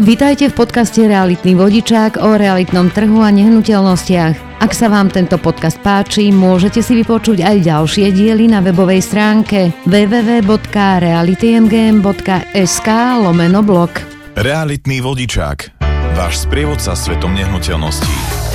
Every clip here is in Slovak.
Vítajte v podcaste Realitný vodičák o realitnom trhu a nehnuteľnostiach. Ak sa vám tento podcast páči, môžete si vypočuť aj ďalšie diely na webovej stránke www.realitymgm.sk lomeno blog. Realitný vodičák. Váš sprievodca svetom nehnuteľností.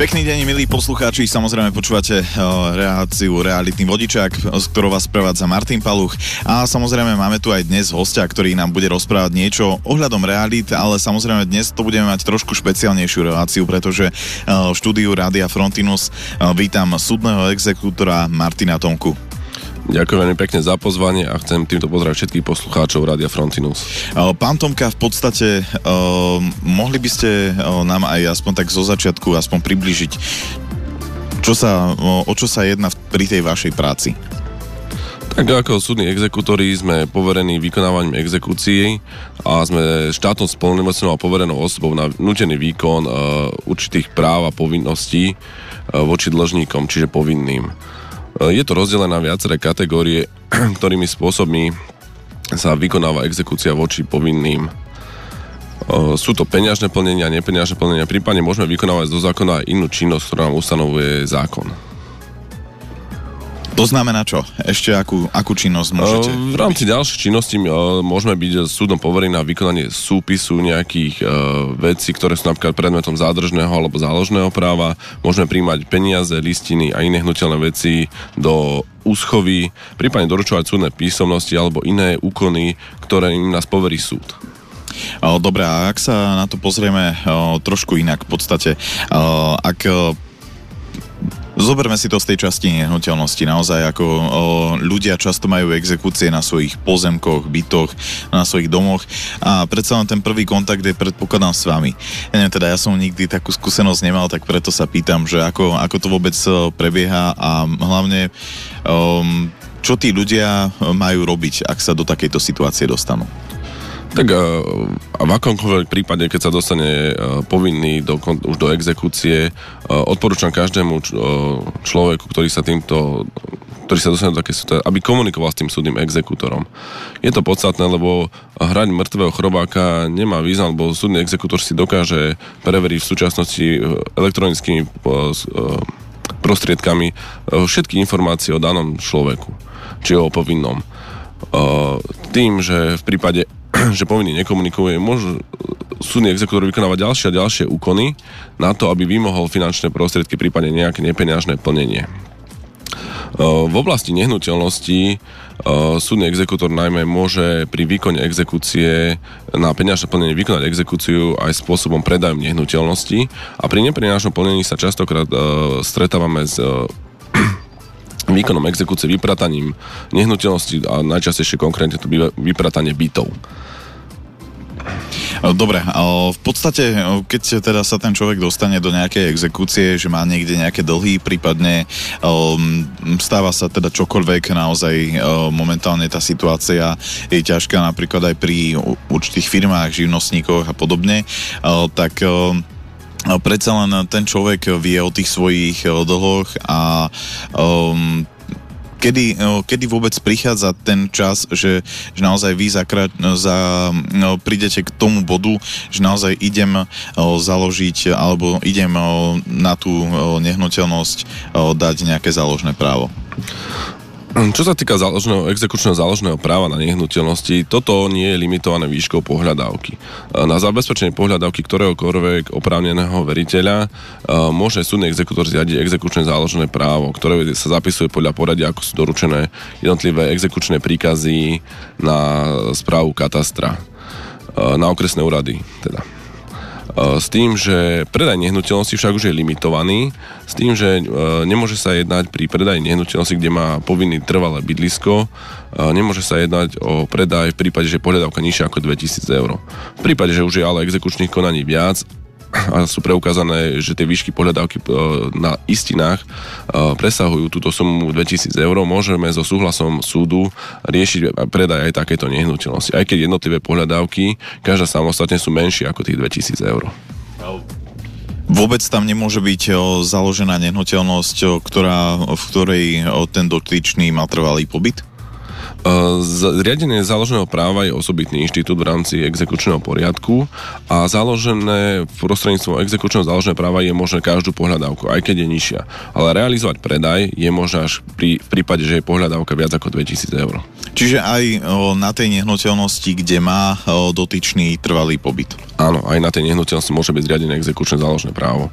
Pekný deň, milí poslucháči, samozrejme počúvate reláciu Realitný vodičák, z ktorou vás prevádza Martin Paluch a samozrejme máme tu aj dnes hostia, ktorý nám bude rozprávať niečo ohľadom realit, ale samozrejme dnes to budeme mať trošku špeciálnejšiu reláciu, pretože v štúdiu Rádia Frontinus vítam súdneho exekútora Martina Tomku. Ďakujem veľmi pekne za pozvanie a chcem týmto pozdraviť všetkých poslucháčov Rádia Frontinus. Pán Tomka, v podstate uh, mohli by ste uh, nám aj aspoň tak zo začiatku aspoň približiť, čo sa, uh, o čo sa jedná pri tej vašej práci? Tak ako súdni exekútori sme poverení vykonávaním exekúcií a sme štátnou spolnomocnou a poverenou osobou na nutený výkon uh, určitých práv a povinností uh, voči dlžníkom, čiže povinným. Je to rozdelené na viaceré kategórie, ktorými spôsobmi sa vykonáva exekúcia voči povinným. Sú to peňažné plnenia, nepeňažné plnenia, prípadne môžeme vykonávať do zákona inú činnosť, ktorá nám ustanovuje zákon. To znamená čo? Ešte akú, akú činnosť môžete? V rámci ďalších činností môžeme byť súdom poverení na vykonanie súpisu nejakých vecí, ktoré sú napríklad predmetom zádržného alebo záložného práva. Môžeme príjmať peniaze, listiny a iné hnutelné veci do úschovy, prípadne doručovať súdne písomnosti alebo iné úkony, ktoré im nás poverí súd. Dobre, a ak sa na to pozrieme trošku inak, v podstate, ak Zoberme si to z tej časti nehnuteľnosti. Naozaj ako o, ľudia často majú exekúcie na svojich pozemkoch, bytoch, na svojich domoch a predsa len ten prvý kontakt je predpokladám s vami. Ja neviem, teda ja som nikdy takú skúsenosť nemal, tak preto sa pýtam, že ako, ako to vôbec prebieha a hlavne um, čo tí ľudia majú robiť, ak sa do takejto situácie dostanú. Tak eh, a v akomkoľvek prípade, keď sa dostane eh, povinný do, už do exekúcie, eh, odporúčam každému človeku, ktorý sa týmto ktorý sa dostane do také situácie, aby komunikoval s tým súdnym exekútorom. Je to podstatné, lebo hrať mŕtvého chrobáka nemá význam, lebo súdny exekútor si dokáže preveriť v súčasnosti elektronickými prostriedkami všetky informácie o danom človeku, či o povinnom. Tým, že v prípade že povinný nekomunikuje, môžu súdny exekútor vykonávať ďalšie a ďalšie úkony na to, aby vymohol finančné prostriedky, prípadne nejaké nepeňažné plnenie. V oblasti nehnuteľnosti súdny exekútor najmä môže pri výkone exekúcie na peňažné plnenie vykonať exekúciu aj spôsobom predajom nehnuteľnosti a pri nepeňažnom plnení sa častokrát stretávame s výkonom exekúcie, vyprataním nehnuteľnosti a najčastejšie konkrétne to býva vypratanie bytov. Dobre, v podstate, keď teda sa ten človek dostane do nejakej exekúcie, že má niekde nejaké dlhy, prípadne stáva sa teda čokoľvek, naozaj momentálne tá situácia je ťažká napríklad aj pri určitých firmách, živnostníkoch a podobne, tak predsa len ten človek vie o tých svojich dlhoch a um, kedy, kedy vôbec prichádza ten čas, že, že naozaj vy za, za, no, prídete k tomu bodu, že naozaj idem založiť alebo idem na tú nehnuteľnosť dať nejaké záložné právo? Čo sa týka záložného, exekučného záložného práva na nehnuteľnosti, toto nie je limitované výškou pohľadávky. Na zabezpečenie pohľadávky ktoréhokoľvek oprávneného veriteľa môže súdny exekútor zjadiť exekučné záložné právo, ktoré sa zapisuje podľa poradia, ako sú doručené jednotlivé exekučné príkazy na správu katastra, na okresné úrady teda. S tým, že predaj nehnuteľnosti však už je limitovaný, s tým, že nemôže sa jednať pri predaji nehnuteľnosti, kde má povinný trvalé bydlisko, nemôže sa jednať o predaj v prípade, že pohľadávka nižšia ako 2000 eur. V prípade, že už je ale exekučných konaní viac a sú preukázané, že tie výšky pohľadávky e, na istinách e, presahujú túto sumu 2000 eur, môžeme so súhlasom súdu riešiť predaj aj takéto nehnuteľnosti. Aj keď jednotlivé pohľadávky, každá samostatne sú menšie ako tých 2000 eur. Vôbec tam nemôže byť e, založená nehnuteľnosť, ktorá, v ktorej ten dotyčný má trvalý pobyt? Zriadenie záloženého práva je osobitný inštitút v rámci exekučného poriadku a založené prostredníctvom exekučného záloženého práva je možné každú pohľadávku, aj keď je nižšia. Ale realizovať predaj je možné až pri, v prípade, že je pohľadávka viac ako 2000 eur. Čiže aj o, na tej nehnuteľnosti, kde má o, dotyčný trvalý pobyt. Áno, aj na tej nehnuteľnosti môže byť zriadené exekučné záložné právo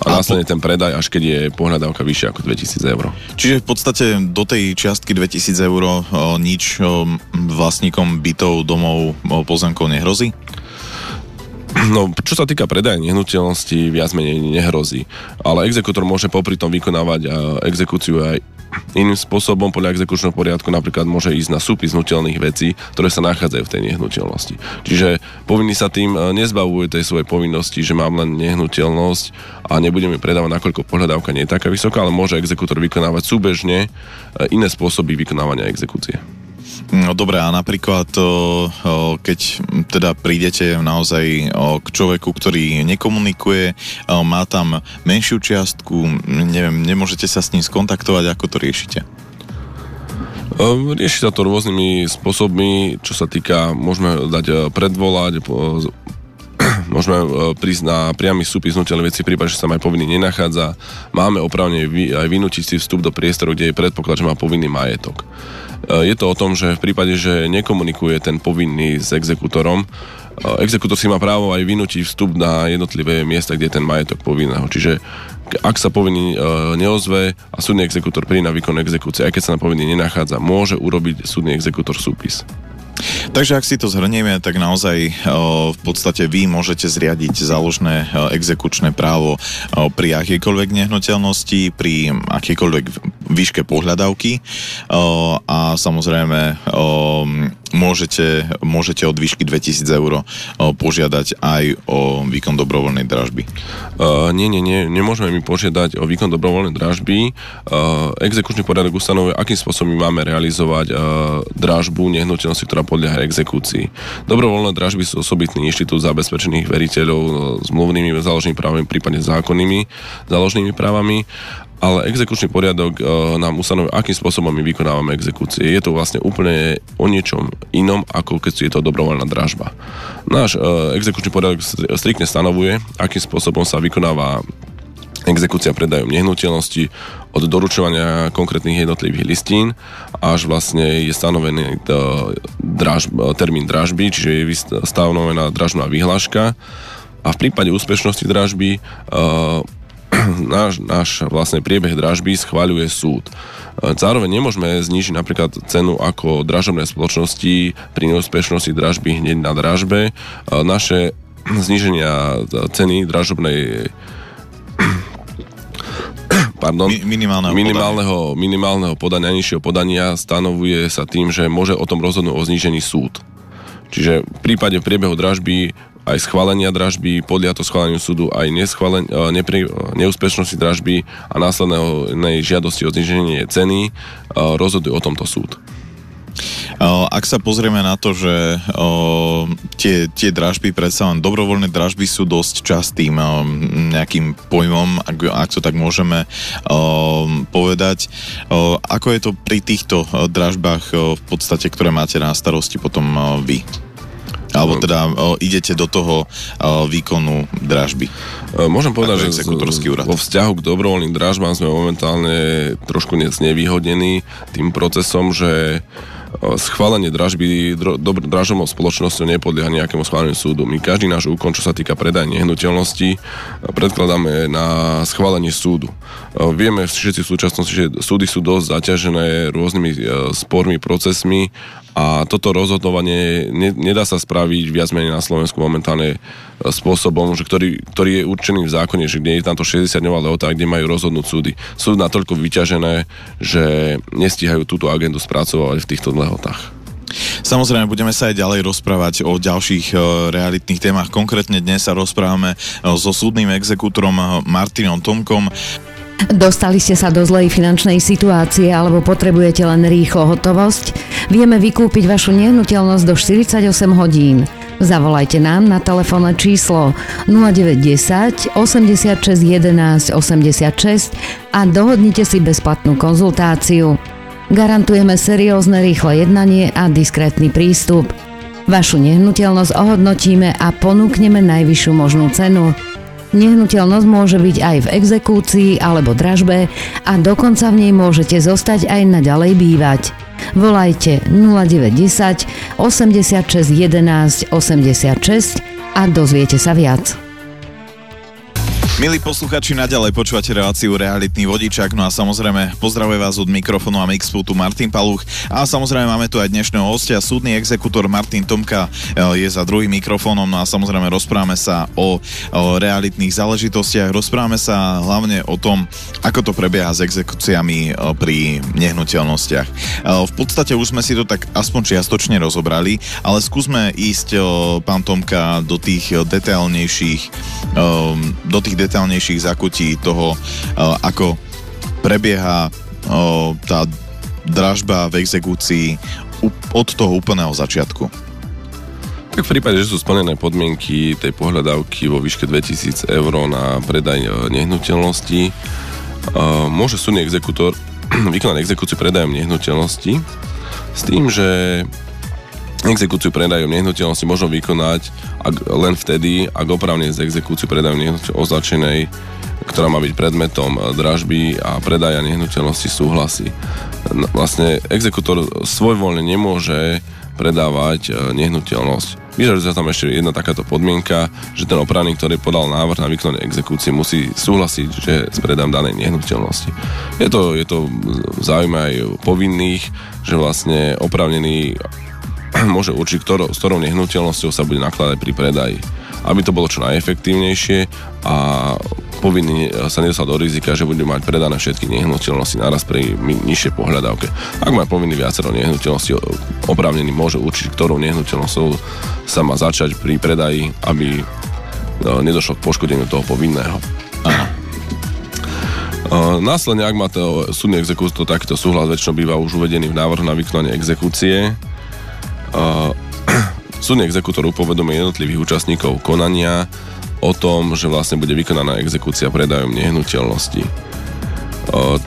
a, a následne po... ten predaj, až keď je pohľadávka vyššia ako 2000 eur. Čiže v podstate do tej čiastky 2000 eur o, nič o, vlastníkom bytov, domov, o, pozemkov nehrozí? No, čo sa týka predaja nehnuteľnosti, viac menej nehrozí. Ale exekutor môže popri tom vykonávať exekúciu aj iným spôsobom podľa exekučného poriadku napríklad môže ísť na súpis nutelných vecí, ktoré sa nachádzajú v tej nehnuteľnosti. Čiže povinný sa tým e, nezbavuje tej svojej povinnosti, že mám len nehnuteľnosť a nebudeme predávať, nakoľko pohľadávka nie je taká vysoká, ale môže exekutor vykonávať súbežne e, iné spôsoby vykonávania exekúcie. No dobre, a napríklad keď teda prídete naozaj k človeku, ktorý nekomunikuje, má tam menšiu čiastku, neviem, nemôžete sa s ním skontaktovať, ako to riešite? Rieši sa to rôznymi spôsobmi, čo sa týka, môžeme dať e, predvolať, môžeme e, prísť na priamy súpis nutelnej veci v prípade, že sa aj povinný nenachádza. Máme opravne aj vynútiť si vstup do priestoru, kde je predpoklad, že má povinný majetok. E, je to o tom, že v prípade, že nekomunikuje ten povinný s exekutorom, e, exekutor si má právo aj vynútiť vstup na jednotlivé miesta, kde je ten majetok povinného. Čiže ak sa povinný e, neozve a súdny exekutor príde na výkon exekúcie, aj keď sa na povinný nenachádza, môže urobiť súdny exekutor súpis. Takže ak si to zhrnieme, tak naozaj v podstate vy môžete zriadiť záložné exekučné právo pri akejkoľvek nehnuteľnosti, pri akejkoľvek výške pohľadavky a samozrejme môžete, môžete od výšky 2000 eur požiadať aj o výkon dobrovoľnej dražby. Uh, nie, nie, nie, nemôžeme mi požiadať o výkon dobrovoľnej dražby. Uh, exekučný poriadok ustanovuje, akým spôsobom my máme realizovať uh, dražbu nehnuteľnosti, ktorá podľaha exekúcii. Dobrovoľné dražby sú osobitný inštitút zabezpečených veriteľov s mluvnými záložnými právami, prípadne zákonnými záložnými právami ale exekučný poriadok e, nám ustanovuje, akým spôsobom my vykonávame exekúcie. Je to vlastne úplne o niečom inom, ako keď je to dobrovoľná dražba. Náš e, exekučný poriadok striktne stanovuje, akým spôsobom sa vykonáva exekúcia predajom nehnuteľnosti od doručovania konkrétnych jednotlivých listín až vlastne je stanovený e, draž, termín dražby, čiže je stanovená dražná vyhláška a v prípade úspešnosti dražby náš, náš vlastne priebeh dražby schváľuje súd. Zároveň nemôžeme znižiť napríklad cenu ako dražobné spoločnosti pri neúspešnosti dražby hneď na dražbe. Naše zníženia ceny dražobnej pardon, minimálneho, minimálneho, podania. minimálneho podania, nižšieho podania stanovuje sa tým, že môže o tom rozhodnúť o znížení súd. Čiže v prípade priebehu dražby aj schválenia dražby, podľa to schváleniu súdu aj neschválen, e, nepri, e, neúspešnosti dražby a následnej žiadosti o zniženie ceny e, rozhoduje o tomto súd. Ak sa pozrieme na to, že o, tie, tie dražby, predsa len dobrovoľné dražby sú dosť častým o, nejakým pojmom, ak, ak to tak môžeme o, povedať. Ako je to pri týchto dražbách v podstate, ktoré máte na starosti potom vy? Alebo teda o, idete do toho o, výkonu dražby. E, môžem povedať, že z, vo vzťahu k dobrovoľným dražbám sme momentálne trošku nevýhodnení tým procesom, že schválenie dražby dražobnou spoločnosťou nepodlieha nejakému schváleniu súdu. My každý náš úkon, čo sa týka predaja nehnuteľnosti, predkladáme na schválenie súdu. Vieme všetci v súčasnosti, že súdy sú dosť zaťažené rôznymi spormi, procesmi a toto rozhodovanie ne, nedá sa spraviť viac menej na Slovensku momentálne e, spôsobom, že ktorý, ktorý je určený v zákone, že kde je tam to 60-dňová lehota, kde majú rozhodnúť súdy. Sú natoľko vyťažené, že nestíhajú túto agendu spracovať v týchto lehotách. Samozrejme, budeme sa aj ďalej rozprávať o ďalších e, realitných témach. Konkrétne dnes sa rozprávame e, so súdnym exekútorom Martinom Tomkom. Dostali ste sa do zlej finančnej situácie alebo potrebujete len rýchlo hotovosť? Vieme vykúpiť vašu nehnuteľnosť do 48 hodín. Zavolajte nám na telefónne číslo 0910 86 11 86 a dohodnite si bezplatnú konzultáciu. Garantujeme seriózne rýchle jednanie a diskrétny prístup. Vašu nehnuteľnosť ohodnotíme a ponúkneme najvyššiu možnú cenu. Nehnuteľnosť môže byť aj v exekúcii alebo dražbe a dokonca v nej môžete zostať aj naďalej bývať. Volajte 0910 86 11 86 a dozviete sa viac. Milí posluchači, naďalej počúvate reláciu Realitný vodičák, no a samozrejme pozdravuje vás od mikrofónu a mixputu Martin Paluch. A samozrejme máme tu aj dnešného hostia, súdny exekutor Martin Tomka e, je za druhým mikrofónom, no a samozrejme rozprávame sa o, o realitných záležitostiach, rozprávame sa hlavne o tom, ako to prebieha s exekúciami e, pri nehnuteľnostiach. E, v podstate už sme si to tak aspoň čiastočne rozobrali, ale skúsme ísť, pán Tomka, do tých detailnejších do tých detailnejších zakutí toho, eh, ako prebieha eh, tá dražba v exekúcii od toho úplného začiatku. Tak v prípade, že sú splnené podmienky tej pohľadávky vo výške 2000 eur na predaj eh, nehnuteľnosti, môže súdny exekútor vykonať exekúciu predajom nehnuteľnosti s tým, že Exekúciu predajom nehnuteľnosti možno vykonať ak, len vtedy, ak opravne z exekúciu predajom nehnuteľnosti označenej, ktorá má byť predmetom dražby a predaja nehnuteľnosti súhlasí. Vlastne exekútor svojvoľne nemôže predávať e, nehnuteľnosť. Vyžaduje sa tam ešte jedna takáto podmienka, že ten opravný, ktorý podal návrh na vykonanie exekúcie, musí súhlasiť, že s predám danej nehnuteľnosti. Je to, je to záujme aj povinných, že vlastne opravnený môže určiť, ktorou, s ktorou nehnuteľnosťou sa bude nakladať pri predaji. Aby to bolo čo najefektívnejšie a povinný sa nedostal do rizika, že bude mať predané všetky nehnuteľnosti naraz pri nižšej pohľadávke. Ak má povinný viacero nehnuteľností, oprávnený môže určiť, ktorou nehnuteľnosťou sa má začať pri predaji, aby no, nedošlo k poškodeniu toho povinného. Aha. Následne, ak má to súdny exekútor takýto súhlas, väčšinou býva už uvedený v návrhu na vykonanie exekúcie, súdny exekútor upovedomí jednotlivých účastníkov konania o tom, že vlastne bude vykonaná exekúcia predajom nehnuteľnosti.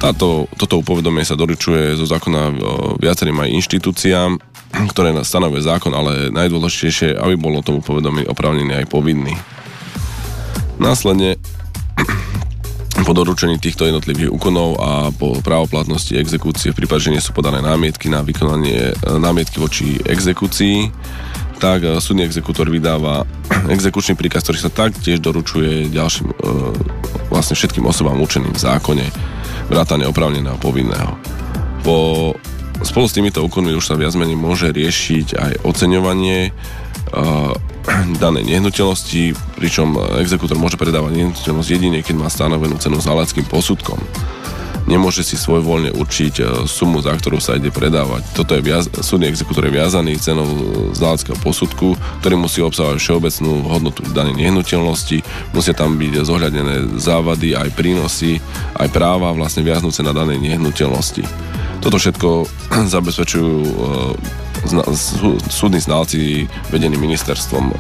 Táto, toto upovedomie sa doručuje zo zákona viacerým aj inštitúciám, ktoré stanovuje zákon, ale najdôležitejšie, aby bolo tomu povedomí oprávnený aj povinný. Následne po doručení týchto jednotlivých úkonov a po právoplatnosti exekúcie v prípade, že nie sú podané námietky na vykonanie e, námietky voči exekúcii, tak e, súdny exekútor vydáva exekučný príkaz, ktorý sa taktiež doručuje ďalším, e, vlastne všetkým osobám určeným v zákone, vrátane opravneného povinného. Po, spolu s týmito úkonmi už sa viac menej môže riešiť aj oceňovanie danej nehnuteľnosti, pričom exekútor môže predávať nehnuteľnosť jedine, keď má stanovenú cenu záleckým posudkom. Nemôže si svojvoľne určiť e, sumu, za ktorú sa ide predávať. Toto je viaz, súdny exekútor je viazaný cenou záleckého posudku, ktorý musí obsahovať všeobecnú hodnotu danej nehnuteľnosti, musia tam byť zohľadené závady, aj prínosy, aj práva vlastne viaznúce na danej nehnuteľnosti. Toto všetko zabezpečujú zna, súdni znalci vedení ministerstvom.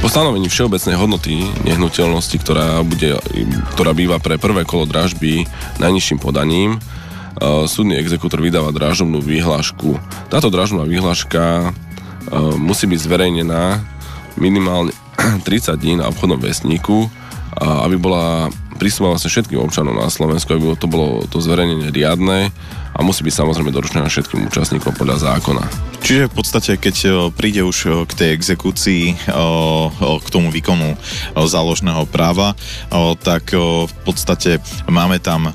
Po stanovení všeobecnej hodnoty nehnuteľnosti, ktorá, bude, ktorá býva pre prvé kolo dražby najnižším podaním, e, súdny exekútor vydáva drážobnú výhlášku. Táto drážobná výhláška e, musí byť zverejnená minimálne 30 dní na obchodnom vesníku, aby bola prístupná vlastne všetkým občanom na Slovensku, aby to bolo to zverejnenie riadne a musí byť samozrejme doručené všetkým účastníkom podľa zákona. Čiže v podstate, keď príde už k tej exekúcii, k tomu výkonu záložného práva, tak v podstate máme tam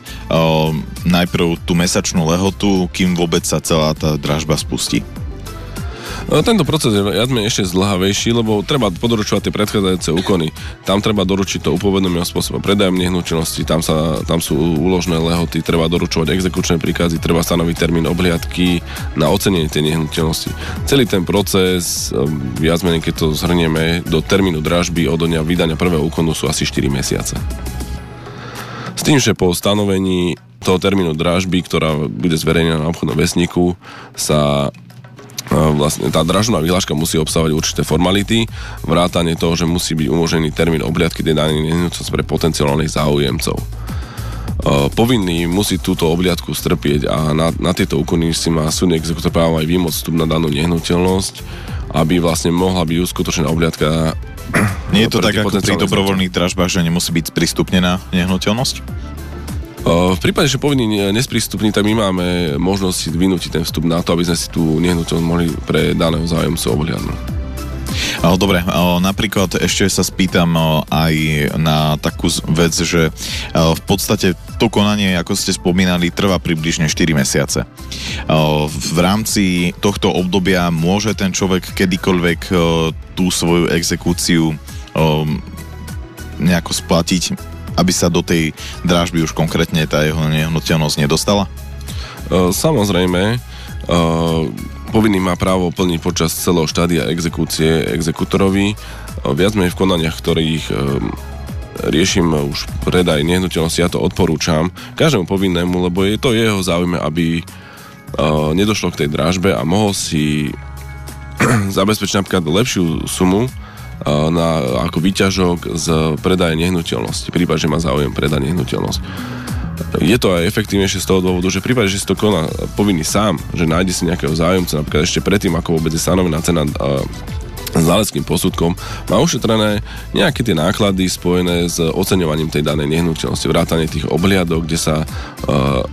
najprv tú mesačnú lehotu, kým vôbec sa celá tá dražba spustí. No, tento proces je viac menej ešte zdlhavejší, lebo treba podoručovať tie predchádzajúce úkony. Tam treba doručiť to upovedomie o spôsobe predajom nehnuteľnosti, tam, sa, tam sú úložné lehoty, treba doručovať exekučné príkazy, treba stanoviť termín obhliadky na ocenenie tej nehnuteľnosti. Celý ten proces, ehm, viac menej keď to zhrnieme, do termínu dražby od dňa vydania prvého úkonu sú asi 4 mesiace. S tým, že po stanovení toho termínu dražby, ktorá bude zverejnená na obchodnom vesníku, sa vlastne tá dražná vyhláška musí obsahovať určité formality, vrátanie toho, že musí byť umožnený termín obliadky tej danej nehnuteľnosti pre potenciálnych záujemcov. povinný musí túto obliadku strpieť a na, na tieto úkony si má súdny exekutor právo aj vymôcť vstup na danú nehnuteľnosť, aby vlastne mohla byť uskutočnená obliadka nie je to tak ako pri dobrovoľných dražbách, že nemusí byť sprístupnená nehnuteľnosť? V prípade, že povinný nesprístupný, tak my máme možnosť vynútiť ten vstup na to, aby sme si tú nehnuteľnosť mohli pre daného zájomcu obhliadnúť. Dobre, napríklad ešte sa spýtam aj na takú vec, že v podstate to konanie, ako ste spomínali, trvá približne 4 mesiace. V rámci tohto obdobia môže ten človek kedykoľvek tú svoju exekúciu nejako splatiť, aby sa do tej drážby už konkrétne tá jeho nehnuteľnosť nedostala? Samozrejme, povinný má právo plniť počas celého štádia exekúcie exekutorovi. Viac menej v konaniach, ktorých riešim už predaj nehnuteľnosti, ja to odporúčam každému povinnému, lebo je to jeho záujme, aby nedošlo k tej dražbe a mohol si zabezpečiť napríklad lepšiu sumu na, ako výťažok z predaje nehnuteľnosti, prípad, že má záujem predať nehnuteľnosť. Je to aj efektívnejšie z toho dôvodu, že v že si to koná povinný sám, že nájde si nejakého zájomca, napríklad ešte predtým, ako vôbec je stanovená cena znaleckým posudkom, má ušetrené nejaké tie náklady spojené s oceňovaním tej danej nehnuteľnosti, vrátanie tých obhliadok, kde sa uh,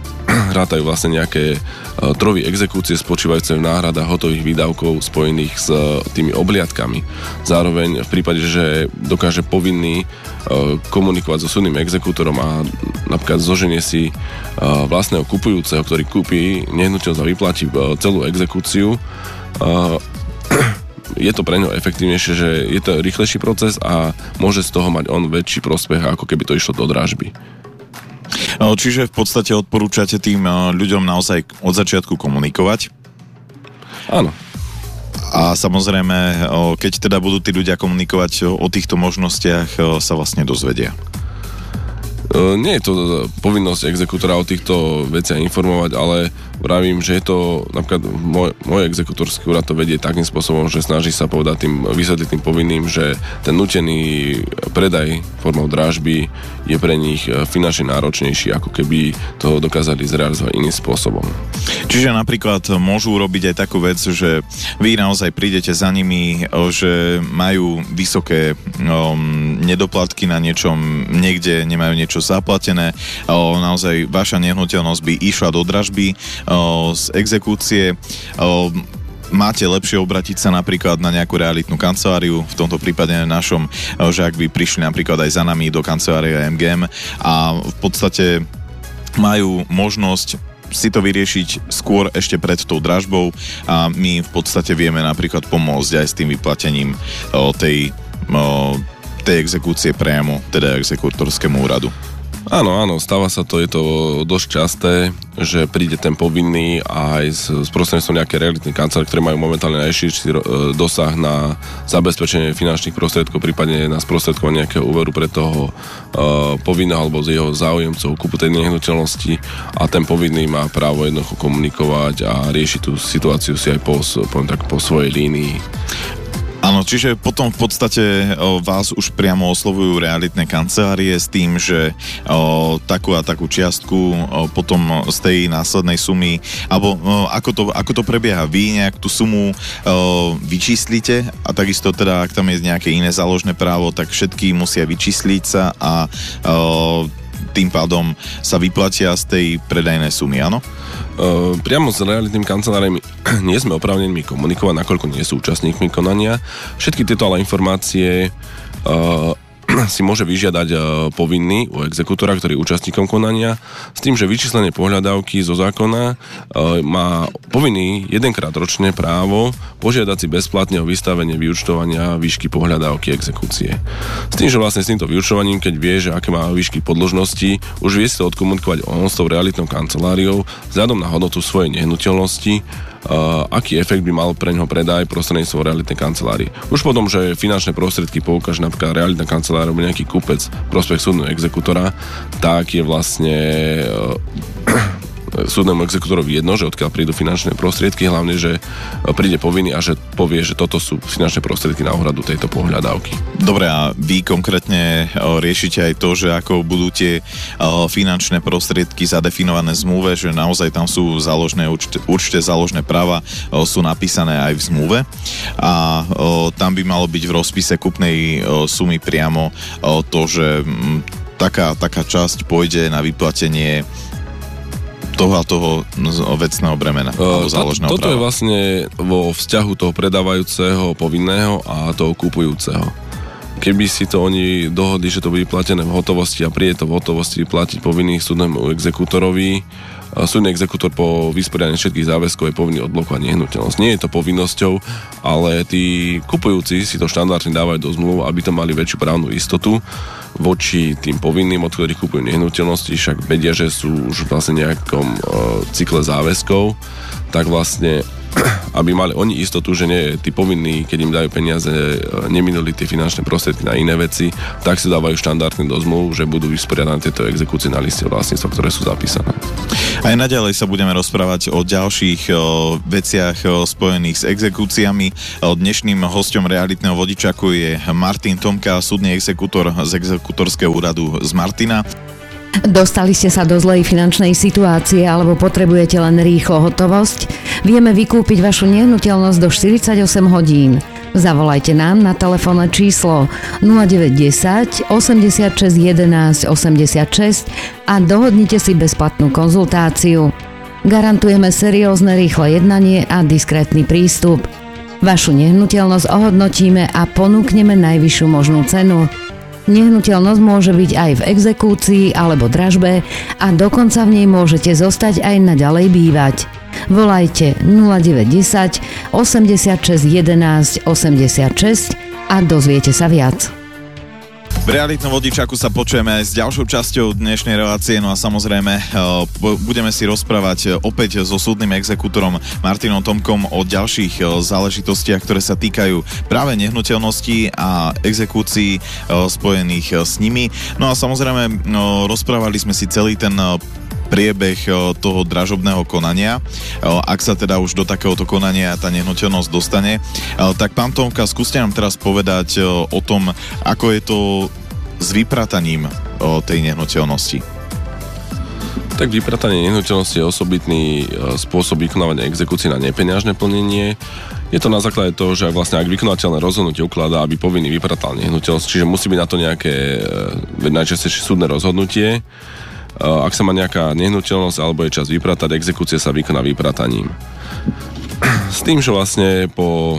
rátajú vlastne nejaké uh, trovy exekúcie spočívajúce v náhradách hotových výdavkov spojených s uh, tými obliadkami. Zároveň v prípade, že dokáže povinný uh, komunikovať so súdnym exekútorom a napríklad zoženie si vlastného kupujúceho, ktorý kúpi nehnuteľnosť a vyplatí celú exekúciu, je to pre ňo efektívnejšie, že je to rýchlejší proces a môže z toho mať on väčší prospech, ako keby to išlo do dražby. Čiže v podstate odporúčate tým ľuďom naozaj od začiatku komunikovať? Áno. A samozrejme, keď teda budú tí ľudia komunikovať o týchto možnostiach, sa vlastne dozvedia. Nie je to povinnosť exekútora o týchto veciach informovať, ale vravím, že je to napríklad môj, môj exekutorský úrad to vedie takým spôsobom, že snaží sa povedať tým, vysvetliť tým povinným, že ten nutený predaj formou drážby je pre nich e, finančne náročnejší, ako keby to dokázali zrealizovať iným spôsobom. Čiže napríklad môžu urobiť aj takú vec, že vy naozaj prídete za nimi, že majú vysoké um, nedoplatky na niečom, niekde nemajú niečo zaplatené, um, naozaj vaša nehnuteľnosť by išla do dražby, z exekúcie máte lepšie obratiť sa napríklad na nejakú realitnú kanceláriu, v tomto prípade našom, že ak by prišli napríklad aj za nami do kancelárie MGM a v podstate majú možnosť si to vyriešiť skôr ešte pred tou dražbou a my v podstate vieme napríklad pomôcť aj s tým vyplatením tej, tej exekúcie priamo, teda exekutorskému úradu. Áno, áno, stáva sa to, je to dosť časté, že príde ten povinný aj s, s prostredníctvom nejaké realitné kancelárie, ktoré majú momentálne najširší e, dosah na zabezpečenie finančných prostriedkov, prípadne na sprostredkovanie nejakého úveru pre toho uh, povinného alebo z jeho záujemcov kúpu tej nehnuteľnosti a ten povinný má právo jednoducho komunikovať a riešiť tú situáciu si aj po, tak, po svojej línii. Áno, čiže potom v podstate o, vás už priamo oslovujú realitné kancelárie s tým, že o, takú a takú čiastku o, potom z tej následnej sumy, alebo o, ako, to, ako to prebieha, vy nejak tú sumu o, vyčíslite a takisto teda, ak tam je nejaké iné záložné právo, tak všetky musia vyčísliť sa a o, tým pádom sa vyplatia z tej predajnej sumy, áno? Uh, priamo s realitným kanceláriami nie sme oprávnení komunikovať, nakoľko nie sú účastníkmi konania. Všetky tieto ale informácie uh, si môže vyžiadať e, povinný u exekútora, ktorý je účastníkom konania, s tým, že vyčíslenie pohľadávky zo zákona e, má povinný jedenkrát ročne právo požiadať si bezplatne o vystavenie vyučtovania výšky pohľadávky exekúcie. S tým, že vlastne s týmto vyučtovaním, keď vie, že aké má výšky podložnosti, už vie si to odkomunikovať on s tou realitnou kanceláriou vzhľadom na hodnotu svojej nehnuteľnosti aký efekt by mal pre neho predaj prostredníctvom realitnej kancelárie. Už potom, že finančné prostriedky poukáže napríklad realitná kancelária alebo nejaký kúpec prospech súdneho exekutora, tak je vlastne súdnemu exekutorovi jedno, že odkiaľ prídu finančné prostriedky, hlavne, že príde povinný a že povie, že toto sú finančné prostriedky na úhradu tejto pohľadávky. Dobre, a vy konkrétne riešite aj to, že ako budú tie finančné prostriedky zadefinované v zmluve, že naozaj tam sú záložné, určite, záložné práva sú napísané aj v zmluve a tam by malo byť v rozpise kupnej sumy priamo to, že taká, taká časť pôjde na vyplatenie toho a toho vecného bremena, uh, záložného Toto práva. je vlastne vo vzťahu toho predávajúceho povinného a toho kupujúceho. Keby si to oni dohodli, že to bude platené v hotovosti a príde to v hotovosti platiť povinný súdnemu exekutorovi, súdny exekútor po vysporiadaní všetkých záväzkov je povinný odblokovať nehnuteľnosť. Nie je to povinnosťou, ale tí kupujúci si to štandardne dávajú do zmluv, aby to mali väčšiu právnu istotu voči tým povinným, od ktorých kupujú nehnuteľnosti, však vedia, že sú už vlastne nejakom uh, cykle záväzkov, tak vlastne aby mali oni istotu, že nie, tí povinní, keď im dajú peniaze, e, neminuli tie finančné prostriedky na iné veci, tak si dávajú štandardný do že budú vysporiadané tieto exekúcie na liste vlastníctva, ktoré sú zapísané. Aj naďalej sa budeme rozprávať o ďalších o, veciach o, spojených s exekúciami. O, dnešným hostom realitného vodičaku je Martin Tomka, súdny exekútor z exekutorského úradu z Martina. Dostali ste sa do zlej finančnej situácie alebo potrebujete len rýchlo hotovosť? Vieme vykúpiť vašu nehnuteľnosť do 48 hodín. Zavolajte nám na telefónne číslo 0910 86 11 86 a dohodnite si bezplatnú konzultáciu. Garantujeme seriózne rýchle jednanie a diskrétny prístup. Vašu nehnuteľnosť ohodnotíme a ponúkneme najvyššiu možnú cenu. Nehnuteľnosť môže byť aj v exekúcii alebo dražbe a dokonca v nej môžete zostať aj naďalej bývať. Volajte 0910 86 11 86 a dozviete sa viac. V realitnom vodičaku sa počujeme s ďalšou časťou dnešnej relácie, no a samozrejme eh, budeme si rozprávať eh, opäť so súdnym exekútorom Martinom Tomkom o ďalších eh, záležitostiach, ktoré sa týkajú práve nehnuteľností a exekúcií spojených s nimi. No a samozrejme rozprávali sme si celý ten priebeh toho dražobného konania. Ak sa teda už do takéhoto konania tá nehnuteľnosť dostane, tak pán Tomka, skúste nám teraz povedať o tom, ako je to s vyprataním tej nehnuteľnosti. Tak vypratanie nehnuteľnosti je osobitný spôsob vykonávania exekúcie na nepeňažné plnenie. Je to na základe toho, že vlastne ak vykonateľné rozhodnutie ukladá, aby povinný vypratal nehnuteľnosť, čiže musí byť na to nejaké najčastejšie súdne rozhodnutie, Eh, ak sa má nejaká nehnuteľnosť alebo je čas vypratať, exekúcia sa vykoná vyprataním. S tým, že vlastne po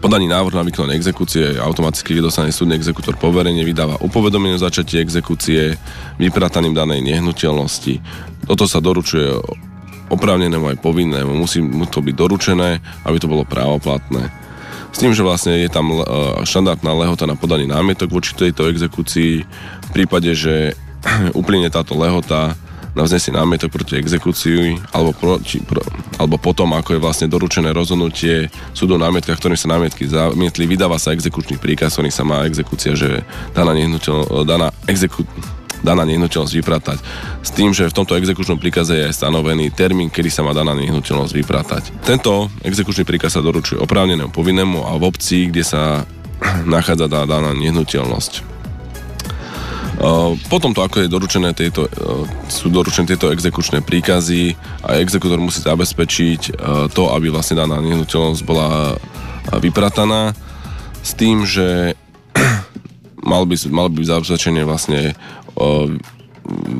podaní návrhu na vykonanie exekúcie automaticky dostane súdny exekútor poverenie, vydáva upovedomenie o začatie exekúcie vyprataným danej nehnuteľnosti. Toto sa doručuje oprávnenému aj povinnému. Musí mu to byť doručené, aby to bolo právoplatné. S tým, že vlastne je tam eh, štandardná lehota na podanie námietok voči tejto exekúcii v prípade, že uplyne táto lehota na vznesie námietok proti exekúcii alebo, proti, pro, alebo potom, ako je vlastne doručené rozhodnutie súdu námietka, ktorým sa námietky zamietli, vydáva sa exekučný príkaz, ktorým sa má exekúcia, že daná, daná, exekú, daná nehnuteľnosť vypratať. S tým, že v tomto exekučnom príkaze je aj stanovený termín, kedy sa má daná nehnuteľnosť vypratať. Tento exekučný príkaz sa doručuje oprávnenému povinnému a v obci, kde sa nachádza daná nehnuteľnosť. Potom to, ako je doručené tieto, sú doručené tieto exekučné príkazy a exekutor musí zabezpečiť to, aby vlastne daná nehnuteľnosť bola vyprataná s tým, že mal by, mal by zabezpečenie vlastne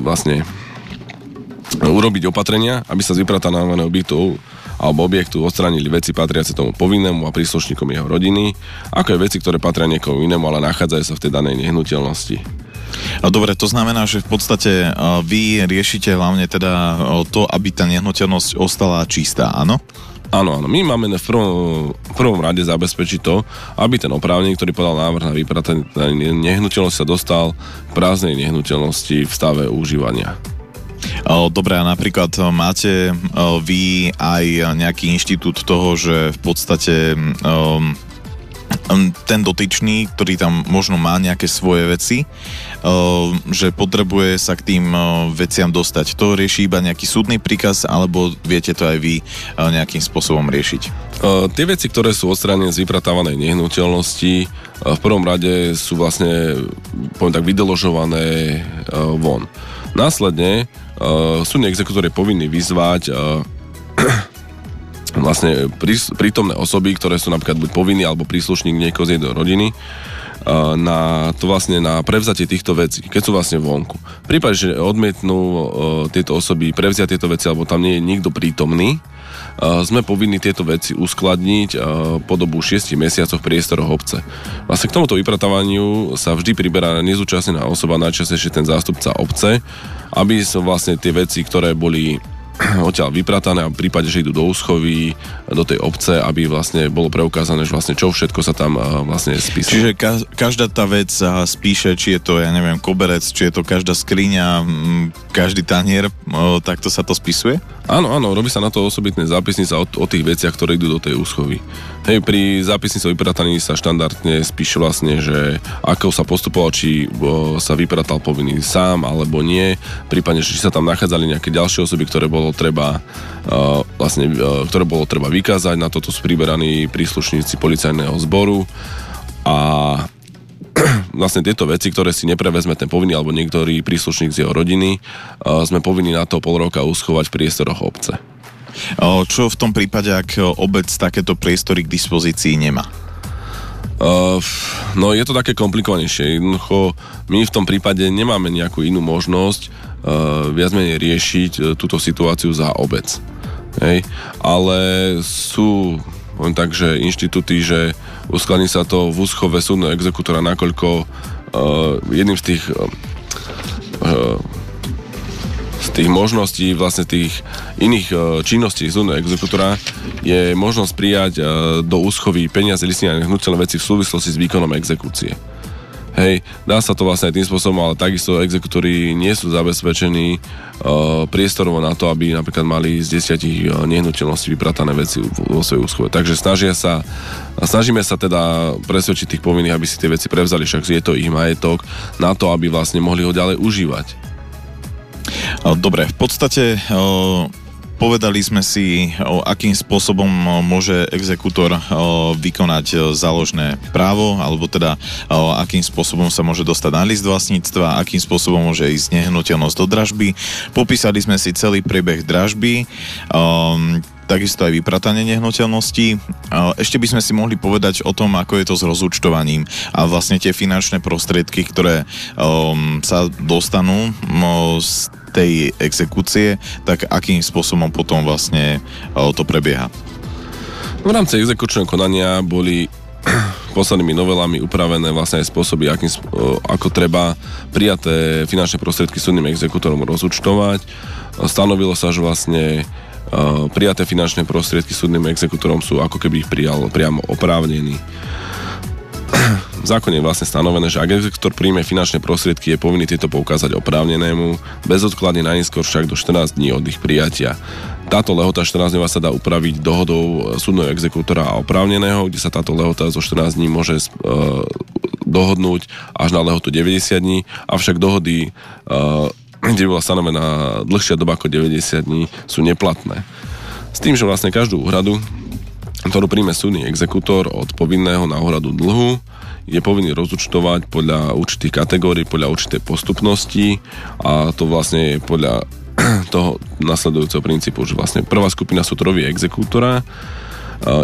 vlastne urobiť opatrenia, aby sa z vyprataného objektu alebo objektu odstránili veci patriace tomu povinnému a príslušníkom jeho rodiny, ako aj veci, ktoré patria niekomu inému, ale nachádzajú sa v tej danej nehnuteľnosti. Dobre, to znamená, že v podstate vy riešite hlavne teda to, aby tá nehnuteľnosť ostala čistá, áno? Áno, áno. My máme v prvom, v prvom rade zabezpečiť to, aby ten oprávnený, ktorý podal návrh na vypratanie nehnuteľnosť sa dostal k prázdnej nehnuteľnosti v stave užívania. Dobre, a napríklad máte vy aj nejaký inštitút toho, že v podstate ten dotyčný, ktorý tam možno má nejaké svoje veci, že potrebuje sa k tým veciam dostať. To rieši iba nejaký súdny príkaz, alebo viete to aj vy nejakým spôsobom riešiť? Tie veci, ktoré sú odstránené z vypratávanej nehnuteľnosti, v prvom rade sú vlastne, poviem tak, vydeložované von. Následne súdny exekútor je povinný vyzvať vlastne prítomné osoby, ktoré sú napríklad buď povinní alebo príslušník niekoho z jednej rodiny, na to vlastne na prevzatie týchto vecí, keď sú vlastne vonku. V prípade, že odmietnú tieto osoby prevziať tieto veci, alebo tam nie je nikto prítomný, sme povinni tieto veci uskladniť po dobu 6 mesiacov v priestoroch obce. Vlastne k tomuto vypratávaniu sa vždy priberá nezúčastnená osoba, najčastejšie ten zástupca obce, aby sa vlastne tie veci, ktoré boli odtiaľ vypratané a v prípade, že idú do úschovy, do tej obce, aby vlastne bolo preukázané, že vlastne čo všetko sa tam vlastne spísalo. Čiže ka- každá tá vec sa spíše, či je to, ja neviem, koberec, či je to každá skriňa, každý tanier, takto sa to spisuje? Áno, áno, robí sa na to osobitné zápisnice o, o tých veciach, ktoré idú do tej úschovy. Hej, pri zápisnici o vyprataní sa štandardne spíše vlastne, že ako sa postupovalo, či o, sa vypratal povinný sám alebo nie, prípadne, či sa tam nachádzali nejaké ďalšie osoby, ktoré bolo treba o, vlastne, o, ktoré bolo treba vykázať, na toto sú priberaní príslušníci policajného zboru a vlastne tieto veci, ktoré si neprevezme ten povinný alebo niektorý príslušník z jeho rodiny, sme povinni na to pol roka uschovať v priestoroch obce. Čo v tom prípade, ak obec takéto priestory k dispozícii nemá? Uh, no je to také komplikovanejšie. Jednoducho my v tom prípade nemáme nejakú inú možnosť uh, viac menej riešiť uh, túto situáciu za obec. Hej? Ale sú len tak, že inštitúty, že uskladní sa to v úschove súdneho exekútora, nakoľko uh, jedným z tých uh, z tých možností, vlastne tých iných uh, činností súdneho exekútora je možnosť prijať uh, do úschovy peniaze listiny a veci v súvislosti s výkonom exekúcie. Hej, dá sa to vlastne aj tým spôsobom, ale takisto exekútory nie sú zabezpečení uh, priestorovo na to, aby napríklad mali z desiatich uh, nehnuteľností vypratané veci vo svojej úschove. Takže snažia sa, snažíme sa teda presvedčiť tých povinných, aby si tie veci prevzali, však je to ich majetok, na to, aby vlastne mohli ho ďalej užívať. Dobre, v podstate Povedali sme si, akým spôsobom môže exekútor vykonať záložné právo, alebo teda akým spôsobom sa môže dostať na list vlastníctva, akým spôsobom môže ísť nehnuteľnosť do dražby. Popísali sme si celý priebeh dražby, takisto aj vypratanie nehnuteľností. Ešte by sme si mohli povedať o tom, ako je to s rozúčtovaním a vlastne tie finančné prostriedky, ktoré um, sa dostanú um, z tej exekúcie, tak akým spôsobom potom vlastne to prebieha? V rámci exekučného konania boli poslednými novelami upravené vlastne aj spôsoby, akým, ako treba prijaté finančné prostriedky súdnym exekútorom rozúčtovať. Stanovilo sa, že vlastne prijaté finančné prostriedky súdnym exekútorom sú ako keby ich prijal priamo oprávnený. V zákone je vlastne stanovené, že ak exekutor príjme finančné prostriedky, je povinný tieto poukázať oprávnenému, bezodkladne najneskôr však do 14 dní od ich prijatia. Táto lehota 14 dní sa dá upraviť dohodou súdneho exekútora a oprávneného, kde sa táto lehota zo 14 dní môže uh, dohodnúť až na lehotu 90 dní, avšak dohody, uh, kde bola stanovená dlhšia doba ako 90 dní, sú neplatné. S tým, že vlastne každú úhradu, ktorú príjme súdny exekútor od povinného na úhradu dlhu, je povinný rozúčtovať podľa určitých kategórií, podľa určitej postupnosti a to vlastne je podľa toho nasledujúceho princípu, že vlastne prvá skupina sú trovy exekútora,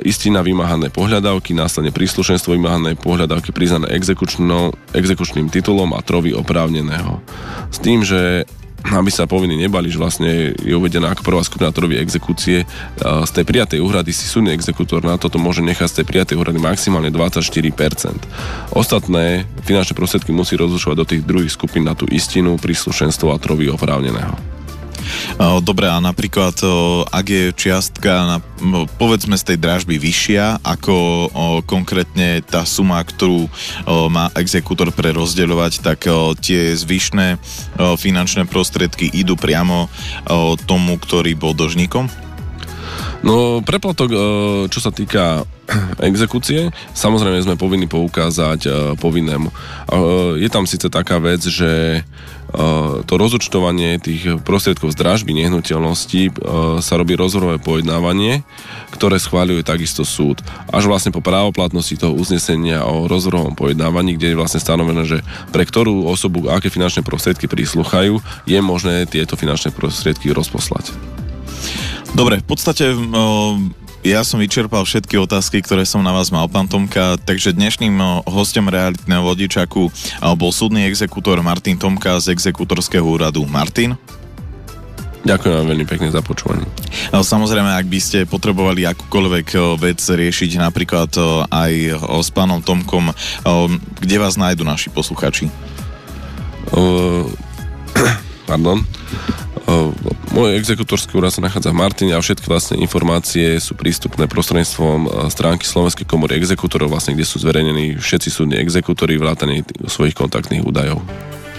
istina vymáhané pohľadávky, následne príslušenstvo vymáhané pohľadávky priznané exekučným titulom a trovy oprávneného. S tým, že aby sa povinní nebali, že vlastne je uvedená ako prvá skupina trhovej exekúcie. Z tej prijatej úhrady si súdny exekútor na toto môže nechať z tej prijatej úhrady maximálne 24%. Ostatné finančné prostriedky musí rozlišovať do tých druhých skupín na tú istinu, príslušenstvo a trovy oprávneného. Dobre, a napríklad, ak je čiastka, povedzme z tej dražby vyššia, ako konkrétne tá suma, ktorú má exekútor pre rozdeľovať, tak tie zvyšné finančné prostriedky idú priamo tomu, ktorý bol dlžníkom? No, preplatok, e, čo sa týka exekúcie, samozrejme sme povinni poukázať e, povinnému. Je tam síce taká vec, že to rozúčtovanie tých prostriedkov z dražby nehnuteľnosti sa robí rozhodové pojednávanie, ktoré schváľuje takisto súd. Až vlastne po právoplatnosti toho uznesenia o rozhodovom pojednávaní, kde je vlastne stanovené, že pre ktorú osobu aké finančné prostriedky prísluchajú, je možné tieto finančné prostriedky rozposlať. Dobre, v podstate ja som vyčerpal všetky otázky, ktoré som na vás mal, pán Tomka, takže dnešným hostom realitného vodičaku bol súdny exekútor Martin Tomka z exekútorského úradu. Martin? Ďakujem vám veľmi pekne za počúvanie. Samozrejme, ak by ste potrebovali akúkoľvek vec riešiť napríklad aj s pánom Tomkom, kde vás nájdu naši posluchači? Uh, pardon. Môj exekutorský úrad sa nachádza v Martine a všetky vlastne informácie sú prístupné prostredníctvom stránky Slovenskej komory exekutorov, vlastne, kde sú zverejnení všetci súdni exekutory vrátane svojich kontaktných údajov.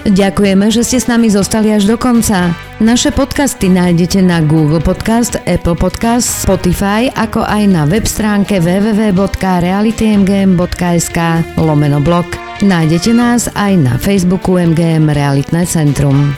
Ďakujeme, že ste s nami zostali až do konca. Naše podcasty nájdete na Google Podcast, Apple Podcast, Spotify, ako aj na web stránke www.realitymgm.sk lomeno blog. Nájdete nás aj na Facebooku MGM Realitné centrum.